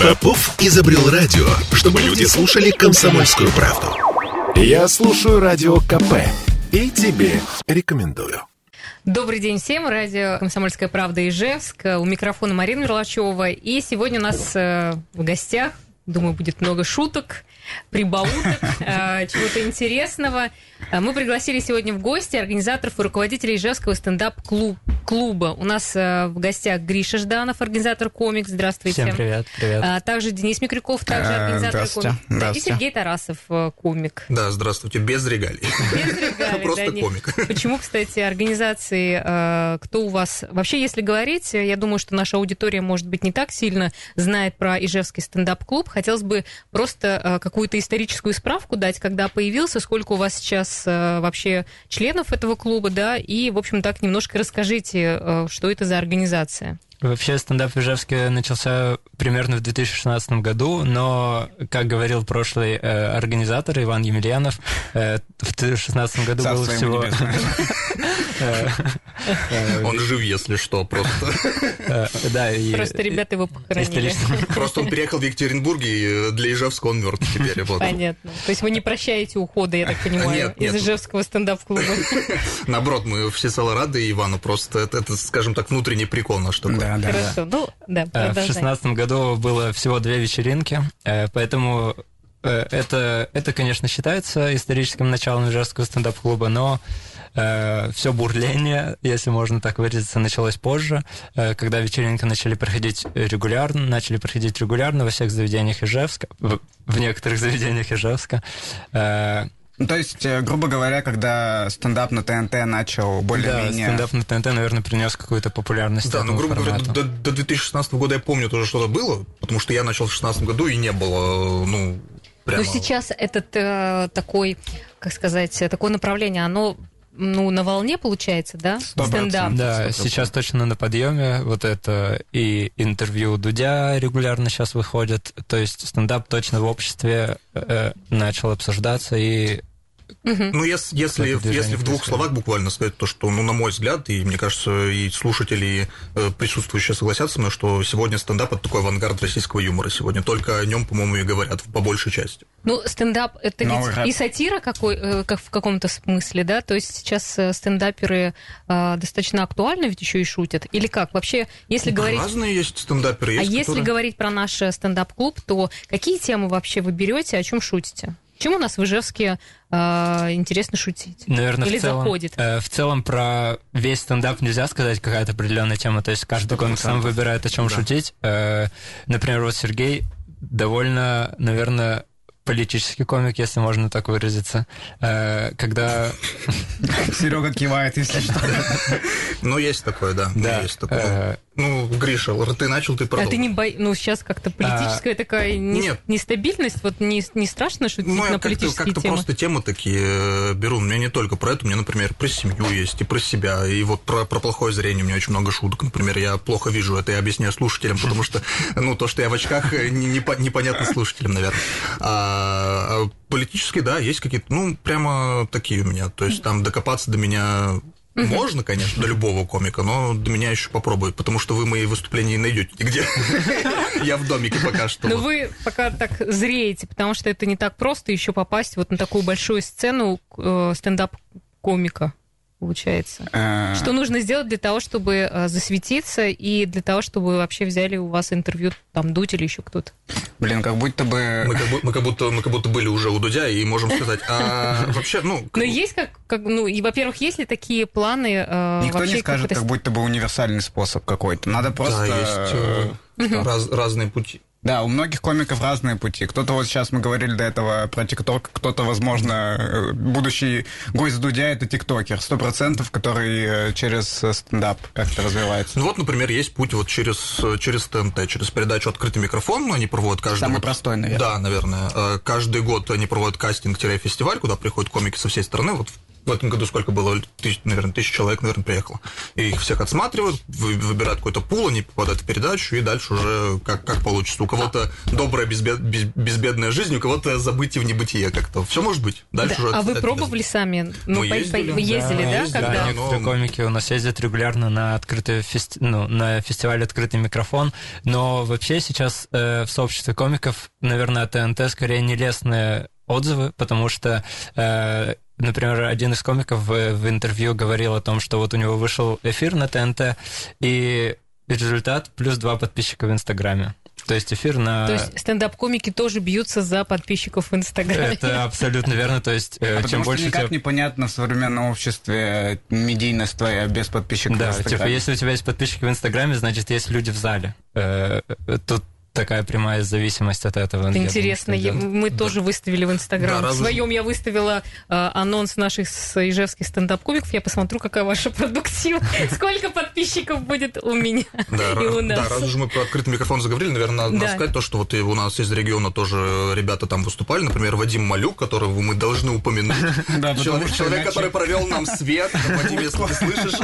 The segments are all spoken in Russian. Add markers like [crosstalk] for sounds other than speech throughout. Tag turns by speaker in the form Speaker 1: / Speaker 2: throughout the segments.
Speaker 1: Попов изобрел радио, чтобы люди слушали комсомольскую правду. Я слушаю радио КП и тебе рекомендую.
Speaker 2: Добрый день всем. Радио «Комсомольская правда» Ижевск. У микрофона Марина Мерлачева. И сегодня у нас э, в гостях, думаю, будет много шуток, прибауток, [laughs] э, чего-то интересного. Э, мы пригласили сегодня в гости организаторов и руководителей Ижевского стендап-клуба. У нас в гостях Гриша Жданов, организатор комикс. Здравствуйте.
Speaker 3: Всем привет. привет.
Speaker 2: Также Денис Микрюков, также организатор комикс. Да, и Сергей Тарасов, комик.
Speaker 4: Да, здравствуйте. Без регалий.
Speaker 2: Без [laughs] регалий.
Speaker 4: Просто комик. [laughs]
Speaker 2: Почему, кстати, организации, кто у вас... Вообще, если говорить, я думаю, что наша аудитория, может быть, не так сильно знает про Ижевский стендап-клуб. Хотелось бы просто какую-то историческую справку дать, когда появился, сколько у вас сейчас вообще членов этого клуба, да, и, в общем, так немножко расскажите, что это за организация.
Speaker 3: Вообще стендап в Ижевске начался примерно в 2016 году, но, как говорил прошлый э, организатор Иван Емельянов, э, в 2016 году было всего... [laughs]
Speaker 4: Он жив, если что, просто.
Speaker 3: Да, и...
Speaker 2: Просто ребята его похоронили. [laughs]
Speaker 4: Просто он переехал в Екатеринбург, и для Ижевска он мертв теперь.
Speaker 2: Понятно. То есть вы не прощаете ухода, я так понимаю, из Ижевского стендап-клуба? [laughs]
Speaker 4: Наоборот, мы все цело рады Ивану, просто это, скажем так, внутренний прикол наш такой.
Speaker 3: Да, да,
Speaker 2: Хорошо,
Speaker 3: да.
Speaker 2: ну, да,
Speaker 3: В шестнадцатом году было всего две вечеринки, поэтому это, это, конечно, считается историческим началом Ижевского стендап-клуба, но э, все бурление, если можно так выразиться, началось позже, э, когда вечеринки начали проходить регулярно, начали проходить регулярно во всех заведениях Ижевска, в, в некоторых заведениях Ижевска. Э,
Speaker 5: ну, то есть, грубо говоря, когда стендап на ТНТ начал более-менее...
Speaker 3: Да, стендап на ТНТ, наверное, принес какую-то популярность
Speaker 4: Да, ну, грубо
Speaker 3: формату.
Speaker 4: говоря, до, до 2016 года я помню тоже что-то было, потому что я начал в 2016 году и не было, ну, прямо...
Speaker 2: Но сейчас этот э, такой, как сказать, такое направление, оно ну, на волне получается, да?
Speaker 5: 100%.
Speaker 2: Стендап.
Speaker 3: Да, сейчас точно на подъеме. Вот это и интервью Дудя регулярно сейчас выходит. То есть стендап точно в обществе э, начал обсуждаться и
Speaker 4: ну, если, если, если в двух происходит. словах буквально сказать то, что, ну, на мой взгляд, и мне кажется, и слушатели, и э, присутствующие согласятся со мной, что сегодня стендап это такой авангард российского юмора. Сегодня только о нем, по-моему, и говорят по большей части.
Speaker 2: Ну, стендап это ведь и сатира какой, э, как в каком-то смысле, да? То есть сейчас э, стендаперы э, достаточно актуально ведь еще и шутят. Или как? Вообще, если
Speaker 4: да,
Speaker 2: говорить.
Speaker 4: Разные есть стендаперы. Есть,
Speaker 2: а
Speaker 4: которые...
Speaker 2: если говорить про наш стендап-клуб, то какие темы вообще вы берете, о чем шутите? Чем у нас в Ижевске э, интересно шутить?
Speaker 3: Наверное,
Speaker 2: Или
Speaker 3: в целом,
Speaker 2: заходит?
Speaker 3: Э, в целом про весь стендап нельзя сказать какая-то определенная тема. То есть каждый комик сам выбирает, о чем да. шутить. Э, например, вот Сергей довольно, наверное, политический комик, если можно так выразиться, э, когда... [laughs]
Speaker 5: Серега кивает, если что.
Speaker 4: Ну, есть такое, да.
Speaker 3: Да.
Speaker 4: Есть такое. Ну, Гриша, ты начал, ты продолжил.
Speaker 2: А ты не боишься, ну, сейчас как-то политическая а, такая не... Нет. нестабильность, вот не, не страшно шутить ну, на политические
Speaker 4: как-то,
Speaker 2: темы?
Speaker 4: как-то просто темы такие э, беру, у меня не только про это, у меня, например, про семью есть, и про себя, и вот про, про плохое зрение у меня очень много шуток, например, я плохо вижу, это я объясняю слушателям, потому что, ну, то, что я в очках, э, не, не, непонятно слушателям, наверное. А, а политические, да, есть какие-то, ну, прямо такие у меня, то есть там докопаться до меня Угу. Можно, конечно, до любого комика, но до меня еще попробуют, потому что вы мои выступления не найдете нигде. [laughs] Я в домике пока что.
Speaker 2: Но вы пока так зреете, потому что это не так просто еще попасть вот на такую большую сцену э, стендап-комика получается.
Speaker 5: А.
Speaker 2: Что нужно сделать для того, чтобы э, засветиться и для того, чтобы вообще взяли у вас интервью там Дудь или еще кто-то?
Speaker 5: Блин, как будто бы...
Speaker 4: Мы как, мы как, будто, мы как будто были уже у Дудя и можем сказать, а вообще, ну...
Speaker 2: Но есть как, как ну, и, во-первых, есть ли такие планы э,
Speaker 5: Никто не скажет, как будто бы универсальный способ какой-то. Надо просто...
Speaker 4: Да, есть э, раз, разные пути.
Speaker 5: Да, у многих комиков разные пути. Кто-то вот сейчас мы говорили до этого про TikTok, кто-то, возможно, будущий гость Дудя это ТикТокер, сто процентов, который через стендап как-то развивается.
Speaker 4: Ну вот, например, есть путь вот через, через ТНТ, через передачу «Открытый микрофон», они проводят каждый
Speaker 5: Самый
Speaker 4: год.
Speaker 5: простой, наверное.
Speaker 4: Да, наверное. Каждый год они проводят кастинг-фестиваль, куда приходят комики со всей страны. Вот в этом году сколько было, тысяч, наверное, тысяч человек, наверное, приехало. И их всех отсматривают, вы- выбирают какой-то пул, они попадают в передачу, и дальше уже как, как получится. У кого-то добрая, безбед- без- безбедная жизнь, у кого-то забытие в небытие как-то. Все может быть. Дальше
Speaker 2: Да,
Speaker 4: уже
Speaker 2: а вы
Speaker 4: это-
Speaker 2: пробовали сами? Ну,
Speaker 4: Мы
Speaker 2: по- по-
Speaker 4: ездили.
Speaker 2: вы ездили,
Speaker 4: Да,
Speaker 2: да,
Speaker 4: ездили,
Speaker 2: когда?
Speaker 3: Да,
Speaker 4: но-
Speaker 3: некоторые комики у нас ездят регулярно на открытый фести... ну, на фестиваль «Открытый микрофон», но вообще сейчас э, в сообществе комиков, наверное, ТНТ скорее нелестные отзывы, потому что, э, например, один из комиков в, в интервью говорил о том, что вот у него вышел эфир на ТНТ, и результат плюс два подписчика в Инстаграме. То есть эфир на...
Speaker 2: То есть стендап-комики тоже бьются за подписчиков в Инстаграме.
Speaker 3: Это абсолютно верно. То есть э,
Speaker 5: А
Speaker 3: чем
Speaker 5: потому что
Speaker 3: больше у
Speaker 5: никак
Speaker 3: тебя
Speaker 5: непонятно в современном обществе медийность твоя без подписчиков.
Speaker 3: Да,
Speaker 5: в
Speaker 3: типа,
Speaker 5: Инстаграме.
Speaker 3: если у тебя есть подписчики в Инстаграме, значит, есть люди в зале. Э, э, Тут такая прямая зависимость от этого.
Speaker 2: Это интересно,
Speaker 3: думаю, что, да.
Speaker 2: мы да. тоже выставили в Инстаграм.
Speaker 4: Да,
Speaker 2: в своем я выставила э, анонс наших с ижевских стендап-комиков. Я посмотрю, какая ваша продуктивность, [laughs] сколько подписчиков будет у меня и у нас.
Speaker 4: Да, раз уж мы про открытый микрофон заговорили, наверное, надо сказать то, что вот у нас из региона тоже ребята там выступали. Например, Вадим Малюк, которого мы должны упомянуть. [laughs] Человек, который провел нам свет. [laughs] Вадим, если ты слышишь,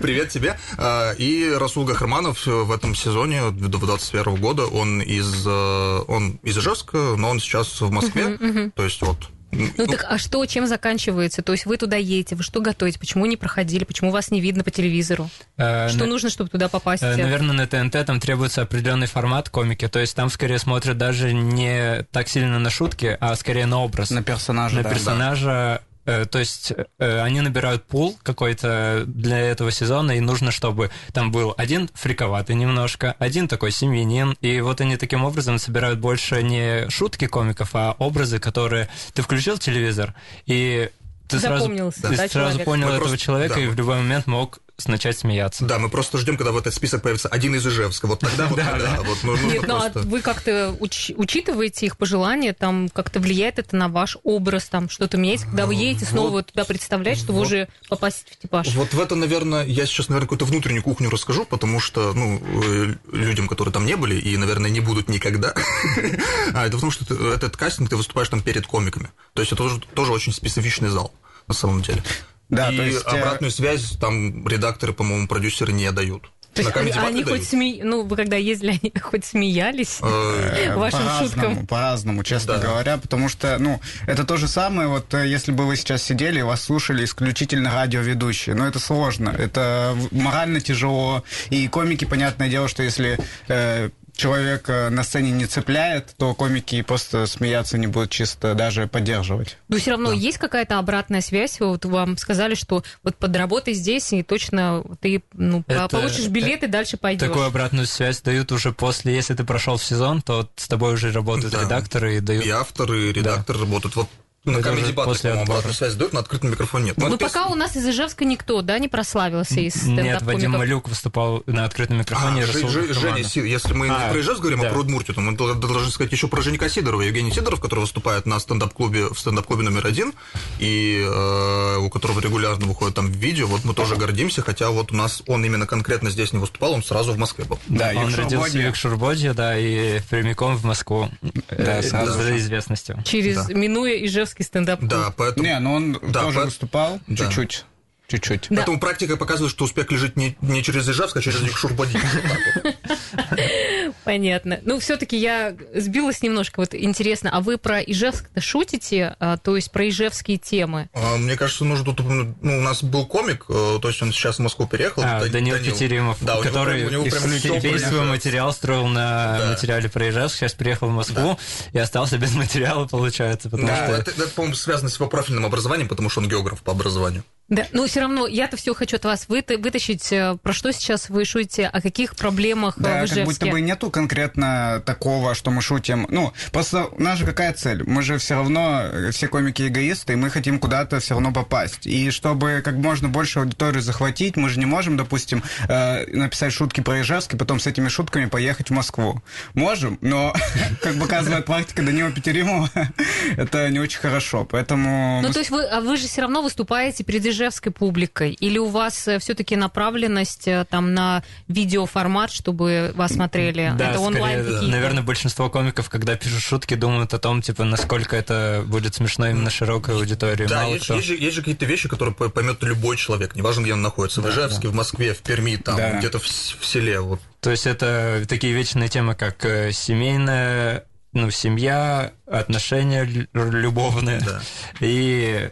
Speaker 4: привет тебе. Э, и Расул Гахарманов в этом сезоне, в 21 2008 года. Он из, э, он из Ижевска, но он сейчас в Москве. Uh-huh, uh-huh. То есть вот
Speaker 2: ну, ну так а что, чем заканчивается? То есть вы туда едете, вы что готовите? Почему не проходили? Почему вас не видно по телевизору?
Speaker 3: Э,
Speaker 2: что
Speaker 3: на...
Speaker 2: нужно, чтобы туда попасть?
Speaker 3: Э, наверное, на ТНТ там требуется определенный формат комики. То есть там скорее смотрят даже не так сильно на шутки, а скорее на образ.
Speaker 5: На персонажа.
Speaker 3: На
Speaker 5: да,
Speaker 3: персонажа. Да то есть э, они набирают пул какой-то для этого сезона, и нужно, чтобы там был один фриковатый немножко, один такой семьянин, и вот они таким образом собирают больше не шутки комиков, а образы, которые ты включил телевизор, и ты сразу, ты
Speaker 2: да,
Speaker 3: сразу
Speaker 2: человек?
Speaker 3: понял
Speaker 4: Мы
Speaker 3: этого
Speaker 4: просто-
Speaker 3: человека
Speaker 4: да,
Speaker 3: и в любой момент мог начать смеяться.
Speaker 4: Да, мы просто ждем, когда в этот список появится один из Ижевска. Вот тогда вот тогда.
Speaker 2: Нет, ну а вы как-то уч- учитываете их пожелания, там как-то влияет это на ваш образ, там что-то меняется, когда вы едете снова
Speaker 4: Вот.
Speaker 2: туда представлять, что вы уже попасть в типаж.
Speaker 4: Вот в это, наверное, я сейчас, наверное, какую-то внутреннюю кухню расскажу, потому что, ну, э, людям, которые там не были и, наверное, не будут никогда, [laughs] а это потому что этот кастинг, ты выступаешь там перед комиками. То есть это тоже очень специфичный зал, на самом деле.
Speaker 5: Да,
Speaker 4: и
Speaker 5: то есть, э,
Speaker 4: обратную связь там редакторы, по-моему, продюсеры не дают.
Speaker 2: То есть они, они хоть сме... ну вы когда ездили, [laughs] они хоть смеялись
Speaker 4: Э,
Speaker 2: вашим
Speaker 5: по-разному,
Speaker 2: шуткам.
Speaker 5: По-разному, честно
Speaker 4: Да.
Speaker 5: говоря, потому что, ну, это то же самое, вот э, если бы вы сейчас сидели и вас слушали исключительно радиоведущие, но это сложно, это морально тяжело, и комики, понятное дело, что если э, человек на сцене не цепляет, то комики просто смеяться не будут, чисто даже поддерживать.
Speaker 2: Но все равно есть какая-то обратная связь. Вот вам сказали, что вот подработай здесь, и точно ты ну,
Speaker 3: Это-
Speaker 2: получишь билет и дальше пойдешь.
Speaker 3: Такую обратную связь дают уже после, если ты прошел в сезон, то с тобой уже работают
Speaker 4: Да.
Speaker 3: редакторы и дают.
Speaker 4: И авторы, и редакторы работают. Вот на Battle,
Speaker 3: после
Speaker 4: по-моему, обратную связь дают, на открытом микрофоне нет.
Speaker 2: Ну,
Speaker 4: Ну,
Speaker 2: пока у нас из Ижевска никто, да, не прославился из
Speaker 3: Нет. Вадим Малюк выступал на открытом микрофоне.
Speaker 4: А, Ж-. Женя если мы
Speaker 3: А,
Speaker 4: не про Ижевск говорим,
Speaker 3: да.
Speaker 4: а про Удмуртию, то мы дол- должны сказать еще про Женька Сидорова. Евгений Сидоров, который выступает на стендап-клубе, в стендап-клубе номер один, и э, у которого регулярно выходит там видео. Вот мы тоже гордимся, хотя вот у нас он именно конкретно здесь не выступал, он сразу в Москве был.
Speaker 5: Да,
Speaker 3: Он родился в. Югшурбоде, да, и прямиком в Москву.
Speaker 5: Да,
Speaker 3: э,
Speaker 5: сразу
Speaker 3: за
Speaker 5: же.
Speaker 3: известностью.
Speaker 2: Через,
Speaker 4: Да.
Speaker 2: Минуя Ижевский стендап-клуб.
Speaker 4: Да, поэтому...
Speaker 5: Не, ну он
Speaker 4: Да,
Speaker 5: тоже
Speaker 4: по-
Speaker 5: выступал,
Speaker 4: Да.
Speaker 5: чуть-чуть, чуть-чуть.
Speaker 2: Да.
Speaker 4: Поэтому практика показывает, что успех лежит не, не через Ижевск, а через Югшурбоди. [laughs]
Speaker 2: Понятно. Ну, все-таки я сбилась немножко. Вот интересно, а вы про Ижевск-то шутите? А, то есть про ижевские темы?
Speaker 4: А, Мне кажется, нужно тут упомянуть, ну, у нас был комик, э, то есть он сейчас в Москву переехал.
Speaker 3: А,
Speaker 4: Да-
Speaker 3: Данил Петеримов,
Speaker 4: Да, у него
Speaker 3: который
Speaker 4: у него прям
Speaker 3: весь свой материал строил на
Speaker 4: Да.
Speaker 3: материале про Ижевск, сейчас приехал в Москву и остался без материала, получается, потому
Speaker 4: Да,
Speaker 3: что...
Speaker 4: это, это, по-моему, связано с его профильным образованием, потому что он географ по образованию.
Speaker 2: Да, но все равно я-то все хочу от вас выта- вытащить. э, Про что сейчас вы шутите? О каких проблемах э,
Speaker 5: Да,
Speaker 2: в
Speaker 5: как
Speaker 2: Ижевске?
Speaker 5: будто бы нету конкретно такого, что мы шутим. Ну, просто у нас же какая цель? Мы же все равно, э, все комики эгоисты, и мы хотим куда-то все равно попасть. И чтобы как можно больше аудиторию захватить, мы же не можем, допустим, э, написать шутки про Ижевск и потом с этими шутками поехать в Москву. Можем, но, [laughs] как показывает практика Данила Петеримова, [laughs] это не очень хорошо. Поэтому...
Speaker 2: Ну, то есть вы, а вы же все равно выступаете перед ижевской публикой? Или у вас все-таки направленность э, там на видеоформат, чтобы вас смотрели
Speaker 3: Да,
Speaker 2: это онлайн
Speaker 3: скорее,
Speaker 2: какие-то.
Speaker 3: Наверное, большинство комиков, когда пишут шутки, думают о том, типа, насколько это будет смешно именно широкой аудитории.
Speaker 4: Да,
Speaker 3: Мало
Speaker 4: есть,
Speaker 3: кто...
Speaker 4: есть же, есть же какие-то вещи, которые по- поймет любой человек, неважно, где он находится, в Ижевске, в Москве, в Перми, там,
Speaker 5: Да.
Speaker 4: где-то в, в селе. Вот.
Speaker 3: То есть это такие вечные темы, как э, семейная, ну, семья, отношения лю- любовные
Speaker 4: Да.
Speaker 3: и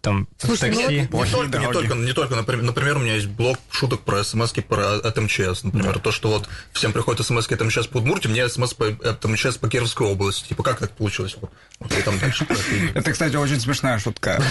Speaker 3: там
Speaker 2: Слушай, ну
Speaker 3: такси.
Speaker 4: Не
Speaker 5: Плохие
Speaker 4: только, не только, не только, например, например, у меня есть блог шуток про смс про от МЧС, например, то, что вот всем приходят смс от МЧС по Удмуртии, мне смс по, от МЧС по Кировской области. Типа, как так получилось? Вот, вот и там дальше. это,
Speaker 5: кстати, очень смешная шутка.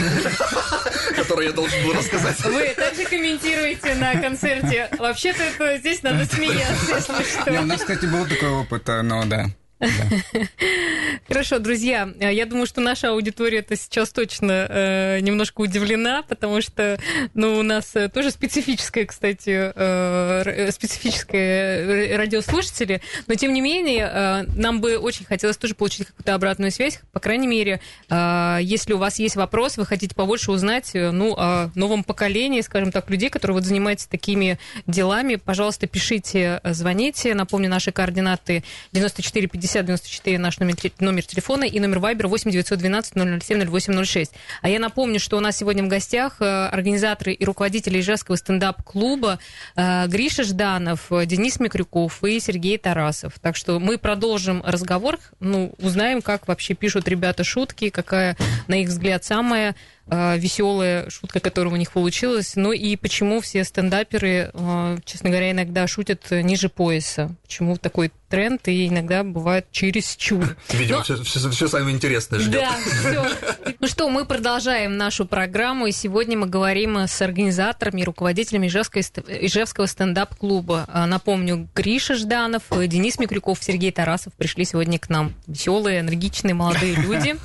Speaker 5: [laughs]
Speaker 4: Которую я должен был рассказать.
Speaker 2: Вы также комментируете на концерте. Вообще-то это здесь надо [laughs] смеяться, если
Speaker 5: Не, у
Speaker 2: что.
Speaker 5: нас, кстати, был такой опыт, э, но да. [laughs]
Speaker 2: Хорошо, друзья, э, я думаю, что наша аудитория-то сейчас точно э, немножко удивлена, потому что, ну, у нас э, тоже специфическое, кстати, э, э, специфическое радиослушатели, но тем не менее, э, нам бы очень хотелось тоже получить какую-то обратную связь, по крайней мере, э, если у вас есть вопрос, вы хотите побольше узнать, э, ну, о новом поколении, скажем так, людей, которые вот занимаются такими делами, пожалуйста, пишите, э, звоните, напомню, наши координаты 94 50 94 наш номер, номер телефона и номер Вайбера 8 912 007 0806. А я напомню, что у нас сегодня в гостях э, организаторы и руководители Ижевского стендап-клуба э, Гриша Жданов, Денис Микрюков и Сергей Тарасов. Так что мы продолжим разговор, ну, узнаем, как вообще пишут ребята шутки, какая, на их взгляд, самая веселая шутка, которая у них получилась. Ну и почему все стендаперы, э, честно говоря, иногда шутят э, ниже пояса. Почему такой тренд и иногда бывает через чур.
Speaker 4: Видимо,
Speaker 2: Но-
Speaker 4: все, все, все самое интересное ждет.
Speaker 2: Да, все. Ну что, мы продолжаем нашу программу, и сегодня мы говорим с организаторами и руководителями Ижевского стендап-клуба. А, Напомню, Гриша Жданов, э, Денис Микрюков, Сергей Тарасов пришли сегодня к нам. Веселые, энергичные, молодые люди.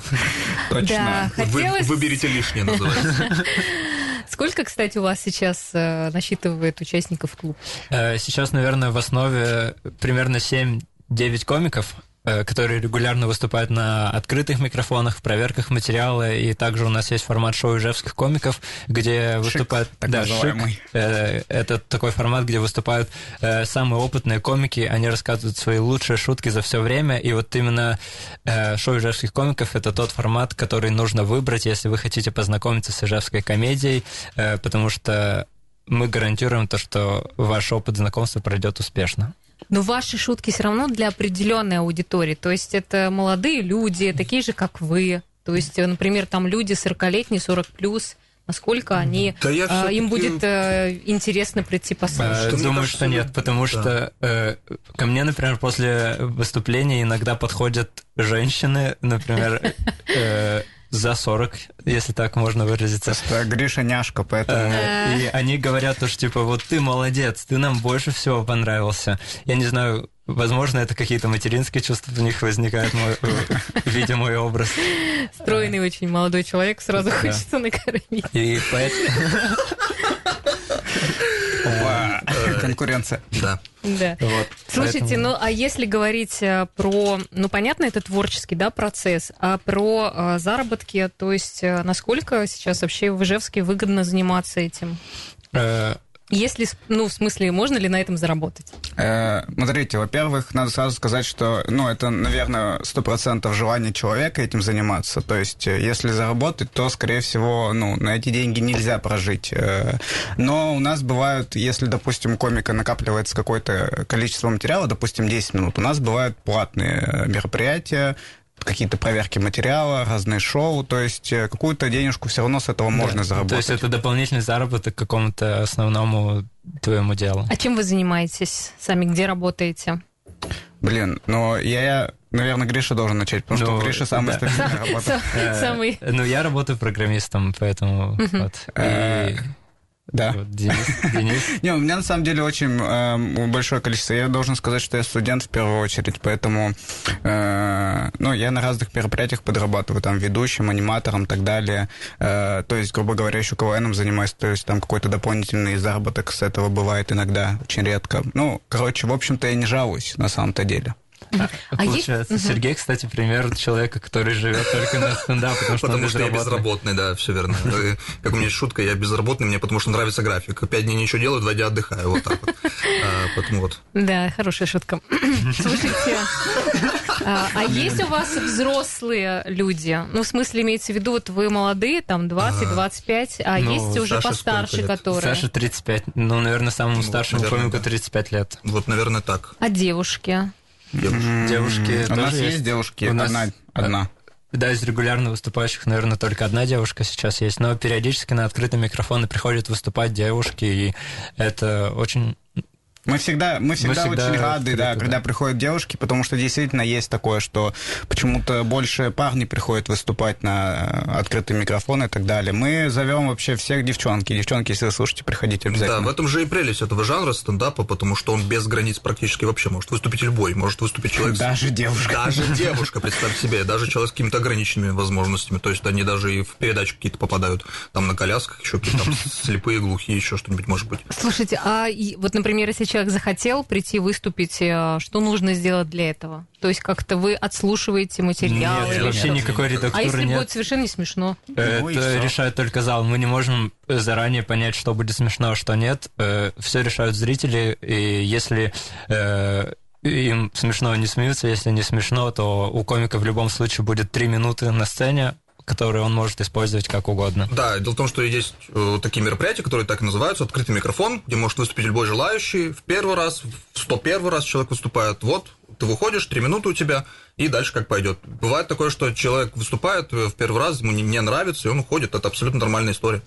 Speaker 2: Да,
Speaker 5: Точно.
Speaker 4: Вы,
Speaker 2: хотелось...
Speaker 4: выберите лишнее, называется. [laughs]
Speaker 2: Сколько, кстати, у вас сейчас э, насчитывает участников клуб?
Speaker 3: Э, Сейчас, наверное, в основе примерно 7-9 комиков, э, которые регулярно выступают на открытых микрофонах, в проверках материала, и также у нас есть формат шоу ижевских комиков, где выступают...
Speaker 5: так
Speaker 3: да,
Speaker 5: называемый.
Speaker 3: «Шик». Э, Это такой формат, где выступают э, самые опытные комики, они рассказывают свои лучшие шутки за все время, и вот именно э, шоу ижевских комиков — это тот формат, который нужно выбрать, если вы хотите познакомиться с ижевской комедией, э, потому что мы гарантируем то, что ваш опыт знакомства пройдет успешно.
Speaker 2: Но ваши шутки все равно для определенной аудитории. То есть это молодые люди, такие же, как вы. То есть, э, например, там люди 40-летние, 40 плюс. Насколько они
Speaker 4: Да я
Speaker 2: а,
Speaker 4: всё-таки-
Speaker 2: им будет э, интересно прийти
Speaker 3: Э,
Speaker 2: послушать.
Speaker 4: мне
Speaker 3: Думаю, что нет,
Speaker 4: да.
Speaker 3: потому что э, ко мне, например, после выступления иногда подходят женщины, например, [laughs] э, за 40, если так можно выразиться.
Speaker 5: Просто Гриша няшка, поэтому...
Speaker 3: Э, И они говорят, то, что типа, вот ты молодец, ты нам больше всего понравился. Я не знаю, возможно, это какие-то материнские чувства в них возникают, э, видя мой образ.
Speaker 2: Стройный очень молодой человек, сразу хочется накормить.
Speaker 3: И поэтому... [laughs]
Speaker 5: Конкуренция.
Speaker 4: Да.
Speaker 2: Да.
Speaker 3: Вот,
Speaker 2: Слушайте,
Speaker 3: поэтому-
Speaker 2: ну а если говорить э, про, ну понятно, это творческий, да, процесс, а про э, заработки, то есть э, насколько сейчас вообще в Ижевске выгодно заниматься этим? Если, ну, в смысле, можно ли на этом заработать?
Speaker 5: Э, Смотрите, во-первых, надо сразу сказать, что, ну, это, наверное, сто процентов желание человека этим заниматься. То есть, э, если заработать, то, скорее всего, ну, на эти деньги нельзя прожить. Э, Но у нас бывают, если, допустим, у комика накапливается какое-то количество материала, допустим, 10 минут, у нас бывают платные э, мероприятия, какие-то проверки материала, разные шоу, то есть э, какую-то денежку все равно с этого можно заработать.
Speaker 3: То есть это дополнительный заработок к какому-то основному твоему делу.
Speaker 2: А чем вы занимаетесь сами? Где работаете?
Speaker 5: Блин, но я, наверное, Гриша должен начать, потому что
Speaker 3: Ну,
Speaker 5: у Гриши самая
Speaker 3: да.
Speaker 5: стабильная работа. [laughs]
Speaker 2: Сам-
Speaker 3: Э,
Speaker 2: Самый...
Speaker 3: Ну, я работаю программистом, поэтому вот.
Speaker 5: Да.
Speaker 3: вот Денис, Денис. [laughs]
Speaker 5: Не, у меня на самом деле очень э, большое количество. Я должен сказать, что я студент в первую очередь, поэтому э, ну, я на разных мероприятиях подрабатываю, там, ведущим, аниматором и так далее. Э, то есть, грубо говоря, еще КВНом занимаюсь, то есть там какой-то дополнительный заработок с этого бывает иногда, очень редко. Ну, короче, в общем-то, я не жалуюсь на самом-то деле.
Speaker 2: А
Speaker 3: Получается. Сергей, кстати, пример человека, который живет только на стендап, потому что
Speaker 4: Потому что я
Speaker 3: безработный.
Speaker 4: да, все верно. Как у меня есть шутка, я безработный, мне потому что нравится график. Пять дней ничего делаю, два дня отдыхаю, вот так вот. А, Поэтому вот.
Speaker 2: Да, хорошая шутка. [laughs] Слушайте, а, а есть у вас взрослые люди? Ну, в смысле, имеется в виду, вот вы молодые, там 20-25, а
Speaker 3: Ну,
Speaker 2: есть уже постарше, которые?
Speaker 3: Саша 35. Ну, наверное, самому старшему комику
Speaker 4: да.
Speaker 3: 35 лет.
Speaker 4: Вот, наверное, так.
Speaker 2: А девушки?
Speaker 3: Девушки
Speaker 5: У нас есть девушки,
Speaker 3: У нас-
Speaker 5: одна. одна.
Speaker 3: Да, из регулярно выступающих, наверное, только одна девушка сейчас есть, но периодически на открытые микрофоны приходят выступать девушки, и это очень...
Speaker 5: Мы всегда, мы всегда,
Speaker 3: всегда
Speaker 5: очень рады, да, когда
Speaker 3: да.
Speaker 5: приходят девушки, потому что действительно есть такое, что почему-то больше парни приходят выступать на э, открытые микрофоны и так далее. Мы зовем вообще всех девчонки. Девчонки, если вы слушаете, приходите обязательно.
Speaker 4: Да, в этом же и прелесть этого жанра стендапа, потому что он без границ практически вообще может выступить любой. Может выступить человек...
Speaker 5: Даже девушка.
Speaker 4: Даже девушка, представь себе, даже человек с какими-то ограниченными возможностями. То есть они даже и в передачи какие-то попадают, там на колясках, еще какие-то там слепые, глухие, еще что-нибудь может быть.
Speaker 2: Слушайте, а вот, например, если человек захотел прийти выступить, э, что нужно сделать для этого? То есть как-то вы отслушиваете материалы?
Speaker 3: Нет, вообще
Speaker 2: что?
Speaker 3: никакой
Speaker 2: А
Speaker 3: редактуры
Speaker 2: если
Speaker 3: нет.
Speaker 2: будет совершенно не смешно?
Speaker 5: Ну и
Speaker 3: Это
Speaker 5: всё.
Speaker 3: решает только зал. Мы не можем заранее понять, что будет смешно, а что нет. Все решают зрители, и если э, им смешно, они смеются. Если не смешно, то у комика в любом случае будет три минуты на сцене, которые он может использовать как угодно.
Speaker 4: Да, дело в том, что есть э, такие мероприятия, которые так и называются, открытый микрофон, где может выступить любой желающий. В первый раз, в 101 раз человек выступает, вот, ты выходишь, три минуты у тебя, и дальше как пойдет. Бывает такое, что человек выступает э, в первый раз, ему не, не нравится, и он уходит. Это абсолютно нормальная история.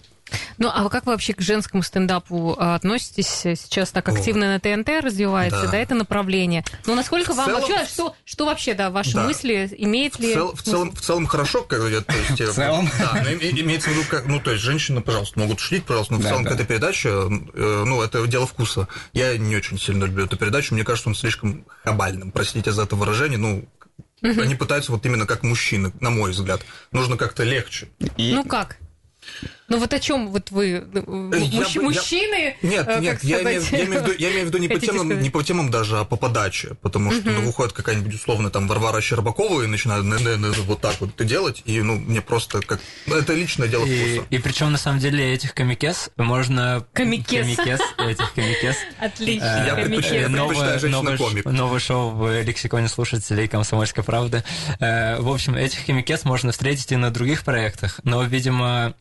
Speaker 2: Ну, а вы как вы вообще к женскому стендапу а, относитесь? Сейчас так
Speaker 4: О.
Speaker 2: активно на ТНТ развивается, да,
Speaker 4: Да.
Speaker 2: это направление. Ну, насколько
Speaker 4: В
Speaker 2: вам
Speaker 4: целом-
Speaker 2: вообще, что, что вообще, да, ваши
Speaker 4: Да.
Speaker 2: мысли, имеет
Speaker 4: В,
Speaker 2: ли...
Speaker 4: цел- в целом, в целом хорошо, как говорят, то есть... В
Speaker 5: целом?
Speaker 4: Да, но имеется в виду, как, ну, то есть женщины, пожалуйста, могут шутить, пожалуйста, но в
Speaker 5: Да,
Speaker 4: целом
Speaker 5: да.
Speaker 4: к этой передаче, э, ну, это дело вкуса. Я не очень сильно люблю эту передачу, мне кажется, он слишком хабальным, простите за это выражение, ну, они пытаются вот именно как мужчины, на мой взгляд. Нужно как-то легче.
Speaker 5: И-
Speaker 2: Ну, как? Ну, вот о чем вот вы, э,
Speaker 4: Я бы- я-
Speaker 2: мужчины,
Speaker 4: Нет,
Speaker 2: э,
Speaker 4: нет,
Speaker 2: как
Speaker 4: я имею,
Speaker 2: сказать,
Speaker 4: я имею в виду, я имею в виду не, по темам,
Speaker 2: сказать?
Speaker 4: не по темам даже, а по подаче. Потому что ну, выходит какая-нибудь условно там Варвара Щербакова и начинает вот так вот это делать. И ну, мне просто как. Ну, это личное дело
Speaker 3: И,
Speaker 4: вкуса.
Speaker 3: и причем на самом деле этих комикес можно...
Speaker 2: Комикес.
Speaker 3: Комикес, этих комикес. [laughs]
Speaker 2: Отлично.
Speaker 3: Э,
Speaker 4: Я предпочитаю-
Speaker 3: новое, ш- новое шоу в лексиконе слушателей «Комсомольской правды». В общем, этих комикес можно встретить и на других проектах, но, видимо,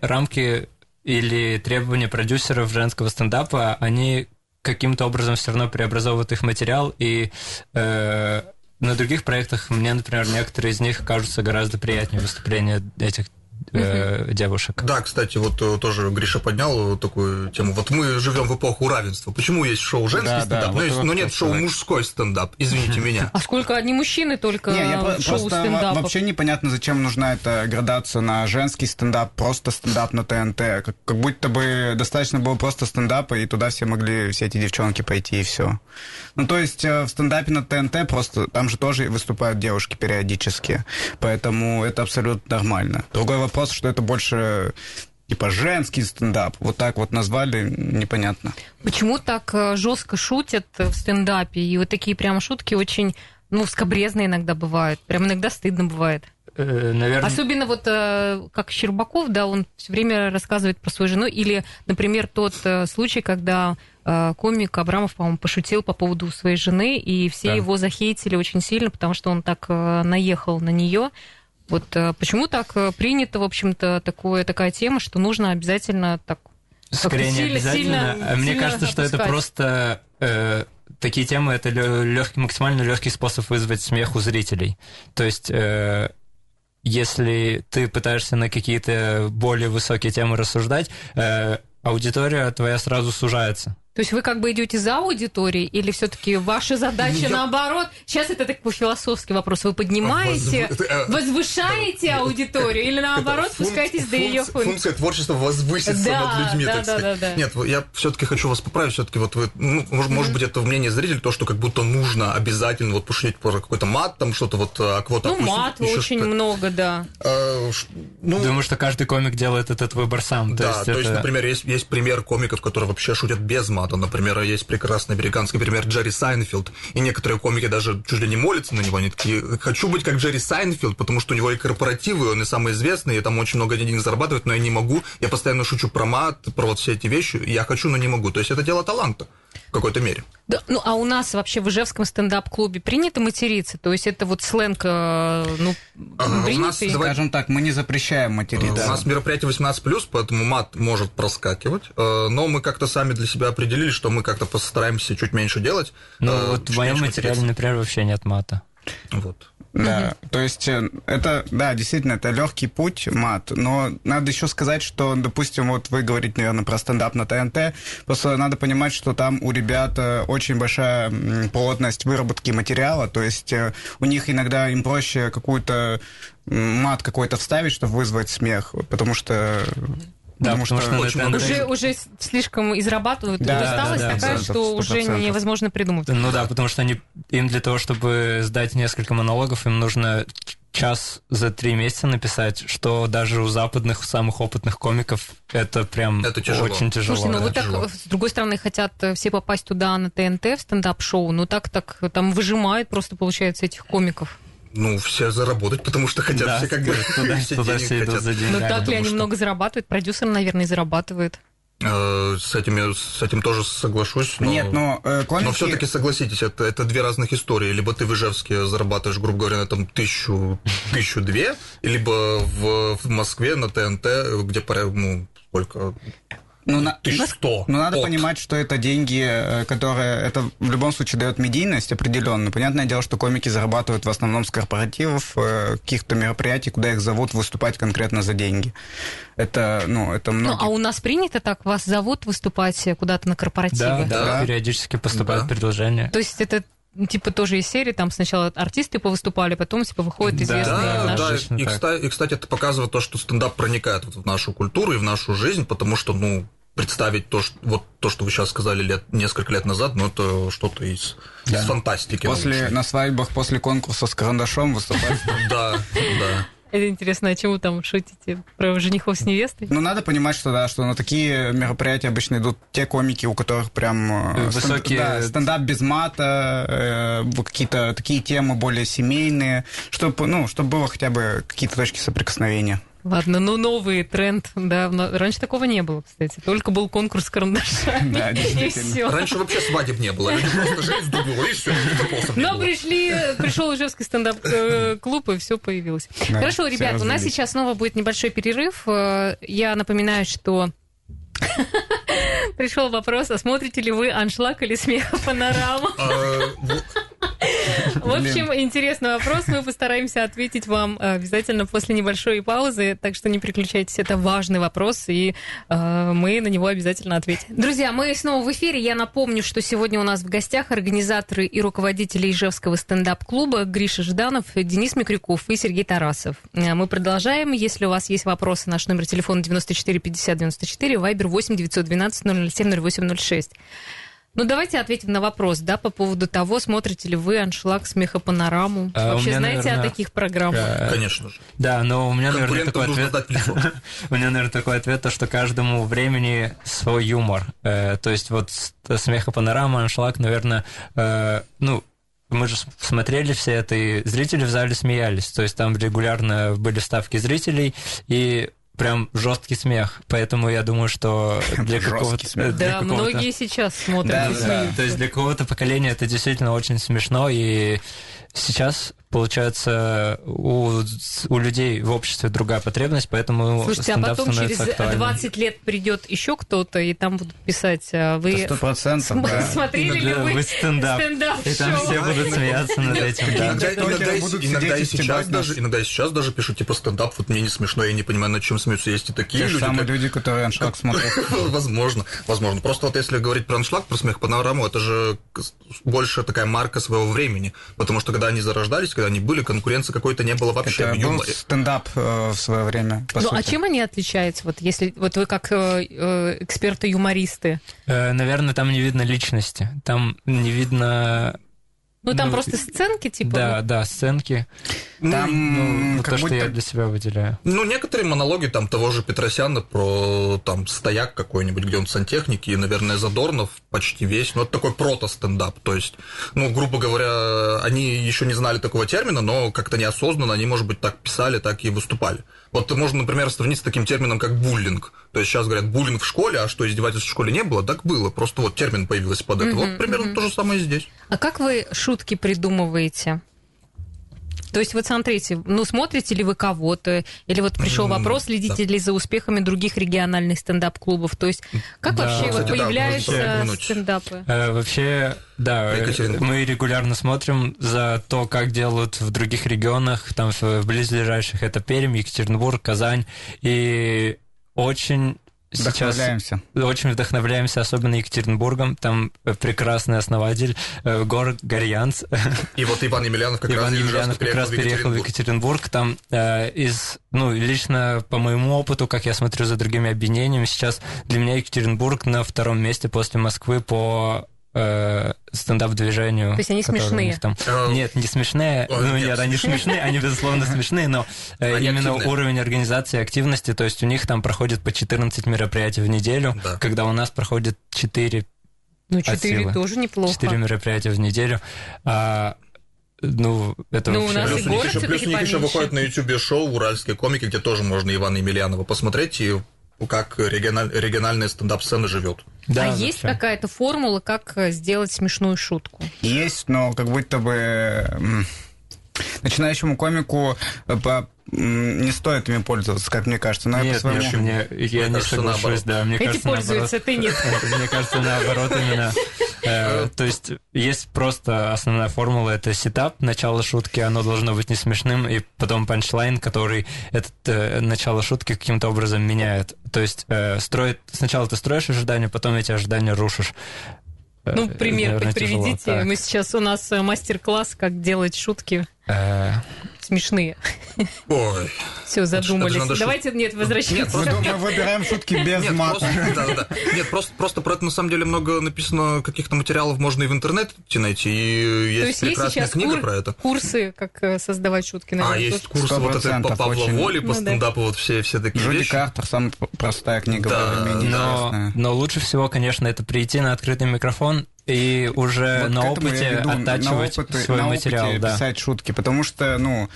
Speaker 3: рамки или требования продюсеров женского стендапа, они каким-то образом все равно преобразовывают их материал, и э, на других проектах мне, например, некоторые из них кажутся гораздо приятнее выступления этих э, девушек.
Speaker 4: Да, кстати, вот э, тоже Гриша поднял такую тему. Вот мы живем в эпоху равенства. Почему есть шоу женский
Speaker 5: Да, да,
Speaker 4: стендап,
Speaker 5: вот
Speaker 4: но, есть-
Speaker 5: это
Speaker 4: но нет шоу
Speaker 5: сказать.
Speaker 4: мужской стендап? Извините [laughs] меня.
Speaker 2: А сколько одни мужчины только
Speaker 5: Не, я
Speaker 2: шоу
Speaker 5: просто
Speaker 2: стендапов?
Speaker 5: вообще непонятно, зачем нужна эта градация на женский стендап, просто стендап на ТНТ. Как, как будто бы достаточно было просто стендапа, и туда все могли, все эти девчонки пойти, и все. Ну, то есть э, в стендапе на ТНТ просто, там же тоже выступают девушки периодически, поэтому это абсолютно нормально. Другой вопрос, что это больше типа женский стендап. Вот так вот назвали, непонятно.
Speaker 2: Почему так жестко шутят в стендапе? И вот такие прям шутки очень, ну, скобрезные иногда бывают. Прям иногда стыдно бывает.
Speaker 3: Э, Наверное,
Speaker 2: Особенно вот э, как Щербаков, да, он все время рассказывает про свою жену. Или, например, тот э, случай, когда э, комик Абрамов, по-моему, пошутил по поводу своей жены, и все
Speaker 3: Да.
Speaker 2: его захейтили очень сильно, потому что он так э, наехал на нее. Вот э, почему так э, принято, в общем-то, такое, такая тема, что нужно обязательно так
Speaker 3: Скорее не
Speaker 2: сильно-
Speaker 3: обязательно.
Speaker 2: сильно-
Speaker 3: Мне
Speaker 2: сильно
Speaker 3: кажется, что это
Speaker 2: опускать.
Speaker 3: просто э, такие темы это легкий, максимально легкий способ вызвать смех у зрителей. То есть э, если ты пытаешься на какие-то более высокие темы рассуждать, э, аудитория твоя сразу сужается.
Speaker 2: То есть вы как бы идете за аудиторией, или все-таки ваша задача
Speaker 4: Ну, я-
Speaker 2: наоборот? Сейчас это такой философский вопрос. Вы поднимаете,
Speaker 4: Возв- э,
Speaker 2: возвышаете аудиторию, или наоборот спускаетесь до ее
Speaker 4: функция, функция творчества возвыситься
Speaker 2: Да,
Speaker 4: над людьми,
Speaker 2: да,
Speaker 4: так
Speaker 2: да,
Speaker 4: сказать.
Speaker 2: да, да.
Speaker 4: Нет, я все-таки хочу вас поправить, все-таки вот вы, ну, может, может быть, это мнение зрителей, то, что как будто нужно обязательно вот пошутить про какой-то мат, там что-то вот, а кого-то
Speaker 2: Ну, мат очень
Speaker 4: что-то.
Speaker 2: много, да.
Speaker 4: А, ш- ну,
Speaker 3: Думаю, что каждый комик делает этот выбор сам. То
Speaker 4: да,
Speaker 3: есть
Speaker 4: то есть,
Speaker 3: это-
Speaker 4: например, есть, есть пример комиков, которые вообще шутят без мата. Мата. Например, есть прекрасный американский пример Джерри Сайнфилд, и некоторые комики даже чуть ли не молятся на него, они такие, хочу быть как Джерри Сайнфилд, потому что у него и корпоративы, он и самый известный, и там очень много денег зарабатывает, но я не могу, я постоянно шучу про мат, про вот все эти вещи, я хочу, но не могу. То есть это дело таланта в какой-то мере.
Speaker 2: Да, ну, а у нас вообще в Ижевском стендап-клубе принято материться? То есть это вот сленг, э, ну,
Speaker 4: Ага, у нас, давай-
Speaker 5: Скажем так, мы не запрещаем материться.
Speaker 4: У нас мероприятие 18+, поэтому мат может проскакивать, э, но мы как-то сами для себя определили, что мы как-то постараемся чуть меньше делать.
Speaker 3: Ну,
Speaker 4: э,
Speaker 3: вот в моем материале,
Speaker 4: материться.
Speaker 3: например, вообще нет мата.
Speaker 4: Вот.
Speaker 5: Да, то есть э, это, да, действительно, это легкий путь, мат, но надо еще сказать, что, допустим, вот вы говорите, наверное, про стендап на ТНТ, просто надо понимать, что там у ребят э, очень большая плотность выработки материала, то есть э, у них иногда им проще какую-то мат какой-то вставить, чтобы вызвать смех, потому что...
Speaker 3: Да, потому что на
Speaker 4: очень много
Speaker 2: Уже, уже слишком израбатывают,
Speaker 5: Да,
Speaker 2: усталость
Speaker 3: да, да,
Speaker 2: такая,
Speaker 5: процентов,
Speaker 2: что уже невозможно придумать.
Speaker 3: Ну да, потому что они, им для того, чтобы сдать несколько монологов, им нужно час за три месяца написать, что даже у западных самых опытных комиков это прям
Speaker 4: Это тяжело.
Speaker 3: очень тяжело.
Speaker 2: Слушайте, ну
Speaker 3: да.
Speaker 2: вот так,
Speaker 4: тяжело.
Speaker 2: с другой стороны, хотят э, все попасть туда на ТНТ в стендап-шоу, ну так, так, там выжимают просто, получается, этих комиков.
Speaker 4: Ну, все заработать, потому что хотят
Speaker 3: Да,
Speaker 4: все как бы
Speaker 3: туда, [laughs]
Speaker 4: все
Speaker 3: туда
Speaker 4: денег
Speaker 3: все идут
Speaker 4: хотят.
Speaker 3: за
Speaker 2: Ну
Speaker 3: деньгами.
Speaker 2: так ли они
Speaker 4: что-
Speaker 2: много зарабатывают? Продюсер, наверное, и зарабатывает.
Speaker 4: Э, С этим, я- с этим тоже соглашусь. Но...
Speaker 5: Нет, но э, комики...
Speaker 4: Но все-таки согласитесь, это, это две разных истории. Либо ты в Ижевске зарабатываешь, грубо говоря, на там тысячу, [laughs] тысячу две, либо в, в Москве на ТНТ, где ну, сколько?
Speaker 5: Ну, на-
Speaker 4: Тысяч сто.
Speaker 5: Но надо
Speaker 4: от.
Speaker 5: понимать, что это деньги, э, которые это в любом случае дает медийность определенно. Понятное дело, что комики зарабатывают в основном с корпоративов, э, каких-то мероприятий, куда их зовут выступать конкретно за деньги. Это, ну, это
Speaker 2: Ну,
Speaker 5: многие...
Speaker 2: а у нас принято так, вас зовут выступать куда-то на корпоративы?
Speaker 3: Да, да,
Speaker 5: Да.
Speaker 3: периодически поступают
Speaker 4: Да.
Speaker 3: предложения.
Speaker 2: То есть это ну, типа тоже из серии, там сначала артисты повыступали, потом типа выходят
Speaker 3: Да,
Speaker 2: известные
Speaker 4: Да,
Speaker 2: наши.
Speaker 4: да, и, кстати, и, кстати, это показывает то, что стендап проникает вот в нашу культуру и в нашу жизнь, потому что, ну, представить то, что, вот то, что вы сейчас сказали лет, несколько лет назад, ну, это что-то из, из фантастики.
Speaker 5: После,
Speaker 4: научной.
Speaker 5: на свадьбах после конкурса с карандашом выступать. [laughs]
Speaker 4: Да, да.
Speaker 2: Это интересно, о чем вы там шутите? Про женихов с невестой?
Speaker 5: Ну, надо понимать, что да, что на такие мероприятия обычно идут те комики, у которых прям э,
Speaker 3: Высокие-
Speaker 5: да, стендап без мата, э, какие-то такие темы более семейные, чтобы, ну, чтобы было хотя бы какие-то точки соприкосновения.
Speaker 2: Ладно, ну новый тренд, да. Раньше такого не было, кстати. Только был конкурс карандашами.
Speaker 5: Да, [laughs] действительно.
Speaker 4: Раньше вообще свадеб не было.
Speaker 2: Но пришли, пришел Ижевский стендап-клуб, и все появилось. Хорошо, ребят, у нас сейчас снова будет небольшой перерыв. Э, Я напоминаю, что [laughs] пришел вопрос, а смотрите ли вы аншлаг или смеха панорама? В общем, интересный вопрос. Мы постараемся ответить вам э, обязательно после небольшой паузы, так что не переключайтесь. Это важный вопрос, и э, мы на него обязательно ответим. Друзья, мы снова в эфире. Я напомню, что сегодня у нас в гостях организаторы и руководители Ижевского стендап-клуба Гриша Жданов, Денис Микрюков и Сергей Тарасов. Э, Мы продолжаем. Если у вас есть вопросы, наш номер телефона 94 50 94, вайбер 8 912 007 0806. Ну, давайте ответим на вопрос, да, по поводу того, смотрите ли вы аншлаг смехопанораму.
Speaker 3: А,
Speaker 2: Вообще
Speaker 3: меня,
Speaker 2: знаете о
Speaker 3: наверное,
Speaker 2: таких программах?
Speaker 3: Э,
Speaker 4: Конечно же.
Speaker 3: Да, но у меня, наверное, такой ответ... [laughs] У меня, наверное, такой ответ, то, что каждому времени свой юмор. Э, то есть вот с- смеха панорама, аншлаг, наверное, э, ну, мы же смотрели все это, и зрители в зале смеялись. То есть там регулярно были ставки зрителей, и прям жесткий смех. Поэтому я думаю, что [laughs] для какого-то...
Speaker 2: Да, многие сейчас смотрят
Speaker 5: Да.
Speaker 3: То есть для какого-то поколения это действительно очень смешно, и сейчас, получается, у, у людей в обществе другая потребность, поэтому
Speaker 2: Слушайте, а
Speaker 3: стендап
Speaker 2: потом через
Speaker 3: становится актуальным.
Speaker 2: 20 лет придет еще кто-то, и там будут писать, а вы
Speaker 5: Сто процентов,
Speaker 2: см-
Speaker 5: да. [laughs]
Speaker 2: смотрели ли
Speaker 3: Да,
Speaker 2: вы
Speaker 3: вы стендап. И там все будут смеяться над этим, да.
Speaker 4: Иногда, иногда и-
Speaker 5: будут
Speaker 4: иногда и
Speaker 5: сидеть и
Speaker 4: сейчас даже, иногда и сейчас даже пишут, типа, стендап, вот мне не смешно, я не понимаю, над чем смеются. Есть и такие
Speaker 5: Те
Speaker 4: люди,
Speaker 5: самые
Speaker 4: как-
Speaker 5: люди, которые аншлаг смотрят. [laughs]
Speaker 4: Возможно, возможно. Просто вот если говорить про аншлаг, про смех панораму, это же больше такая марка своего времени. Потому что когда они зарождались, когда они были, конкуренции какой-то не было вообще
Speaker 5: Это
Speaker 4: в
Speaker 5: был
Speaker 4: юморе.
Speaker 5: стендап э, в свое время, по
Speaker 2: Ну, а
Speaker 5: сути.
Speaker 2: чем они отличаются? Вот если вот вы как э, э, эксперты-юмористы.
Speaker 3: Э, Наверное, там не видно личности, там не видно
Speaker 2: Ну, там
Speaker 3: Ну,
Speaker 2: просто сценки, типа.
Speaker 3: Да, да, сценки.
Speaker 5: Там
Speaker 3: Ну,
Speaker 5: как
Speaker 3: то, что я для себя выделяю.
Speaker 4: Ну, некоторые монологи там того же Петросяна про там стояк какой-нибудь, где он сантехник, и, наверное, Задорнов почти весь. Ну, это такой прото-стендап. То есть, ну, грубо говоря, они еще не знали такого термина, но как-то неосознанно они, может быть, так писали, так и выступали. Вот можно, например, сравнить с таким термином, как буллинг. То есть сейчас говорят буллинг в школе, а что издевательств в школе не было, так было. Просто вот термин появился под это. Вот примерно то же самое и здесь.
Speaker 2: А как вы шутки придумываете? То есть вот смотрите, ну смотрите ли вы кого-то, или вот пришел вопрос, следите ли за успехами других региональных стендап-клубов? То есть как
Speaker 3: Да.
Speaker 2: вообще вот
Speaker 4: Кстати, да,
Speaker 2: появляются
Speaker 4: упомянуть.
Speaker 2: стендапы?
Speaker 3: Э, Вообще, да, э, мы регулярно смотрим за то, как делают в других регионах, там в близлежащих это Пермь, Екатеринбург, Казань, и очень сейчас
Speaker 5: Вдохновляемся.
Speaker 3: очень вдохновляемся, особенно Екатеринбургом, там э, прекрасный основатель э, Гор Горьянц, [laughs]
Speaker 4: И вот Иван Емельянов как
Speaker 3: Иван
Speaker 4: раз
Speaker 3: Емельянов как раз переехал в Екатеринбург. Там э, из, ну, лично по моему опыту, как я смотрю за другими объединениями, сейчас для меня Екатеринбург на втором месте после Москвы по э, стендап-движению.
Speaker 2: То есть они
Speaker 3: у
Speaker 2: смешные?
Speaker 3: там.
Speaker 4: Э,
Speaker 3: Нет, не смешные.
Speaker 4: Ой,
Speaker 3: ну,
Speaker 4: нет,
Speaker 3: нет, они смешные, они, безусловно, смешные, но э, именно
Speaker 4: активные.
Speaker 3: уровень организации активности, то есть у них там проходит по 14 мероприятий в неделю,
Speaker 4: Да.
Speaker 3: когда у нас проходит 4
Speaker 2: Ну,
Speaker 3: от
Speaker 2: четыре
Speaker 3: силы.
Speaker 2: тоже неплохо.
Speaker 3: Четыре мероприятия в неделю. А, ну, это
Speaker 2: Ну, у
Speaker 3: вообще...
Speaker 2: нас
Speaker 4: Плюс
Speaker 2: и
Speaker 4: у них
Speaker 2: город
Speaker 4: еще, плюс у них еще выходит на YouTube шоу «Уральские комики», где тоже можно Ивана Емельянова посмотреть и как региональ- региональная стендап-сцена живет.
Speaker 3: Да,
Speaker 2: а есть какая-то формула, как э, сделать смешную шутку?
Speaker 5: Есть, но как будто бы начинающему комику э, не стоит ими пользоваться, как мне кажется. Но я
Speaker 3: Нет,
Speaker 5: своему-
Speaker 3: нет, мне, я не соглашусь,
Speaker 4: наоборот.
Speaker 3: да. Мне
Speaker 2: Эти
Speaker 3: кажется,
Speaker 2: пользуются, ты нет. [laughs]
Speaker 3: наоборот. Мне кажется, наоборот именно. Э, [laughs] То есть есть просто основная формула, это сетап, начало шутки, оно должно быть не смешным, и потом панчлайн, который этот э, начало шутки каким-то образом меняет. То есть э, строит, сначала ты строишь ожидания, потом эти ожидания рушишь.
Speaker 2: Ну, пример
Speaker 3: наверное,
Speaker 2: хоть
Speaker 3: тяжело.
Speaker 2: приведите. Мы сейчас у нас мастер-класс, как делать шутки смешные.
Speaker 4: Ой.
Speaker 2: Все, задумались.
Speaker 4: шут-
Speaker 2: Давайте, нет,
Speaker 4: Нет,
Speaker 2: возвращаться.
Speaker 5: Мы,
Speaker 4: просто-
Speaker 5: думаем, выбираем шутки без
Speaker 4: Нет,
Speaker 5: мата.
Speaker 4: просто, да, да, да. Нет, просто, просто про это на самом деле много написано каких-то материалов, можно и в интернете найти, и есть,
Speaker 2: есть есть
Speaker 4: прекрасная
Speaker 2: сейчас
Speaker 4: книга
Speaker 2: кур-
Speaker 4: про это.
Speaker 2: курсы, как э, создавать шутки.
Speaker 4: А,
Speaker 2: наверное,
Speaker 4: есть
Speaker 2: тоже.
Speaker 4: курсы вот это по
Speaker 5: 100%
Speaker 4: Павлу
Speaker 5: очень.
Speaker 4: Воле, по
Speaker 2: Ну да.
Speaker 4: стендапу, вот все, все такие
Speaker 5: Джуди
Speaker 4: вещи.
Speaker 5: Картер, самая простая книга
Speaker 4: Да,
Speaker 3: но, но лучше всего, конечно, это прийти на открытый микрофон и уже
Speaker 5: Вот
Speaker 3: на опыте
Speaker 5: веду,
Speaker 3: оттачивать
Speaker 5: на опыте-
Speaker 3: свой
Speaker 5: на
Speaker 3: материал.
Speaker 5: опыте
Speaker 3: да.
Speaker 5: писать шутки, потому что, ну,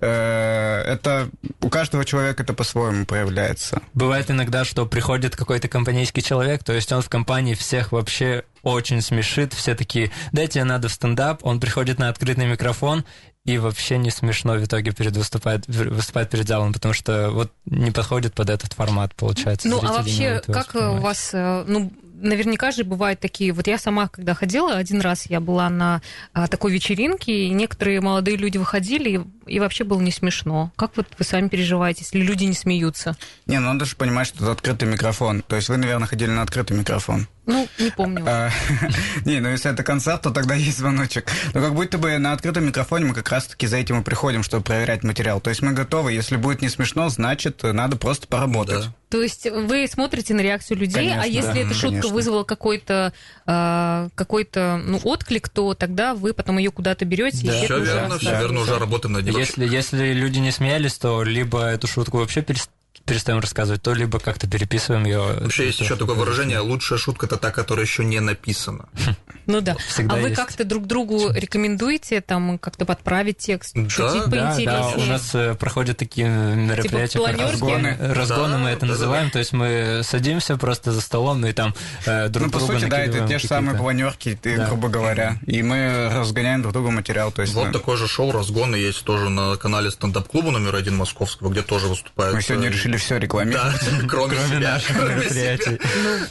Speaker 5: э, это у каждого человека это по-своему проявляется.
Speaker 3: Бывает иногда, что приходит какой-то компанейский человек, то есть он в компании всех вообще очень смешит, все такие, дайте надо в стендап, он приходит на открытый микрофон, и вообще не смешно в итоге перед выступает, выступает перед залом, потому что вот не подходит под этот формат, получается.
Speaker 2: Ну, а вообще, как э, у вас, э, ну, наверняка же бывают такие, вот я сама, когда ходила, один раз я была на а, такой вечеринке, и некоторые молодые люди выходили, и, и вообще было не смешно. Как вот вы сами переживаете, если люди не смеются?
Speaker 5: Не, ну надо же понимать, что это открытый микрофон. То есть вы, наверное, ходили на открытый микрофон.
Speaker 2: Ну, не помню.
Speaker 5: А, [laughs] Не, ну если это концерт, то тогда [laughs] есть звоночек. Но как будто бы на открытом микрофоне мы как раз-таки за этим и приходим, чтобы проверять материал. То есть мы готовы. Если будет не смешно, значит, надо просто поработать.
Speaker 4: Да.
Speaker 2: То есть вы смотрите на реакцию людей, а
Speaker 5: Конечно,
Speaker 2: если
Speaker 5: да,
Speaker 2: эта шутка
Speaker 5: конечно.
Speaker 2: вызвала какой-то а, какой-то ну, отклик, то тогда вы потом ее куда-то берете.
Speaker 3: Да.
Speaker 2: и
Speaker 4: Все верно, все верно, уже работаем над ним.
Speaker 3: Если, если люди не смеялись, то либо эту шутку вообще перес- перестаем рассказывать, то либо как-то переписываем ее.
Speaker 4: Вообще есть еще такое выражение, лучшая шутка это та, которая еще не написана. [laughs]
Speaker 2: Ну да.
Speaker 3: Всегда
Speaker 2: а вы
Speaker 3: есть.
Speaker 2: как-то друг другу рекомендуете там как-то подправить текст,
Speaker 4: Да,
Speaker 2: шутить
Speaker 3: Да, да,
Speaker 2: поинтереснее?
Speaker 3: у нас э, проходят такие мероприятия, как
Speaker 2: планёрки?
Speaker 3: разгоны. Разгоны
Speaker 4: Да,
Speaker 3: мы это
Speaker 4: да, да.
Speaker 3: называем, то есть мы садимся просто за столом и там э, друг
Speaker 5: Ну, по
Speaker 3: друга
Speaker 5: сути, да, это те же самые планерки, ты,
Speaker 3: Да.
Speaker 5: грубо говоря. И мы разгоняем друг другу материал. То есть
Speaker 4: Вот
Speaker 5: ну,
Speaker 4: такое же шоу «Разгоны» есть тоже на канале стендап-клуба номер один московского, где тоже выступают.
Speaker 5: мы сегодня
Speaker 4: э,
Speaker 5: решили все рекламировать.
Speaker 4: Да, [laughs] кроме
Speaker 3: Кроме
Speaker 4: себя.
Speaker 3: наших
Speaker 4: кроме
Speaker 3: мероприятий.
Speaker 4: себя.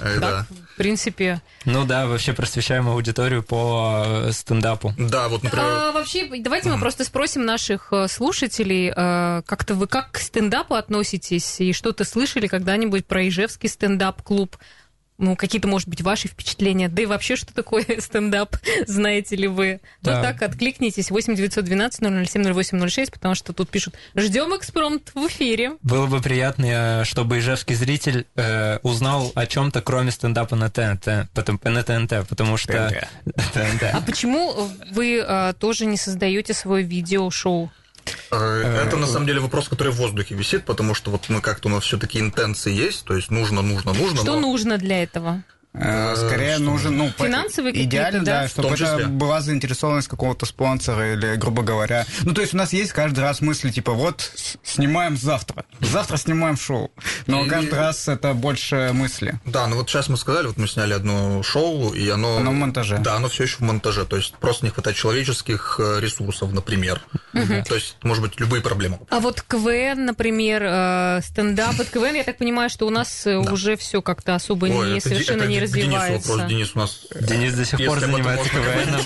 Speaker 4: Э, Да.
Speaker 2: В принципе.
Speaker 3: Ну да, вообще просвещаем аудиторию по э, стендапу.
Speaker 4: Да, вот, например,
Speaker 2: А, вообще, давайте мы просто спросим наших э, слушателей, как-то вы как к стендапу относитесь и что-то слышали когда-нибудь про Ижевский стендап-клуб? Ну, какие-то, может быть, ваши впечатления, да и вообще, что такое [laughs] стендап, знаете ли вы.
Speaker 3: Да.
Speaker 2: Ну так, откликнитесь, 8 912 007 0806, потому что тут пишут, ждем экспромт в эфире.
Speaker 3: Было бы приятно, чтобы ижевский зритель э, узнал о чем-то, кроме стендапа на ТНТ, потом, на ТНТ, потому что... ТНТ. [laughs]
Speaker 2: А почему вы э, тоже не создаете свое видеошоу?
Speaker 4: Э, Это на самом деле вопрос, который в воздухе висит, потому что вот мы как-то у нас все-таки интенции есть, то есть нужно, нужно, нужно.
Speaker 2: Что
Speaker 4: но-
Speaker 2: нужно для этого?
Speaker 5: Э, Скорее
Speaker 4: что?
Speaker 5: нужен, ну,
Speaker 2: какие-то,
Speaker 5: идеально,
Speaker 2: да?
Speaker 5: да, чтобы это была заинтересованность какого-то спонсора или, грубо говоря. Ну, то есть у нас есть каждый раз мысли, типа, вот, снимаем завтра, завтра снимаем шоу. Но
Speaker 4: И-
Speaker 5: каждый раз это больше мысли.
Speaker 4: Да, ну вот сейчас мы сказали, вот мы сняли одно шоу, и оно...
Speaker 5: Оно в монтаже.
Speaker 4: Да, оно все еще в монтаже, то есть просто не хватает человеческих э, ресурсов, например. То есть, может быть, любые проблемы.
Speaker 2: А вот КВН, например, э, стендап от КВН, я так понимаю, что у нас э, уже все как-то особо
Speaker 4: Ой,
Speaker 2: не, совершенно
Speaker 4: это
Speaker 2: не развивается.
Speaker 4: вопрос. Денис у нас...
Speaker 3: Денис до сих пор занимается КВНом.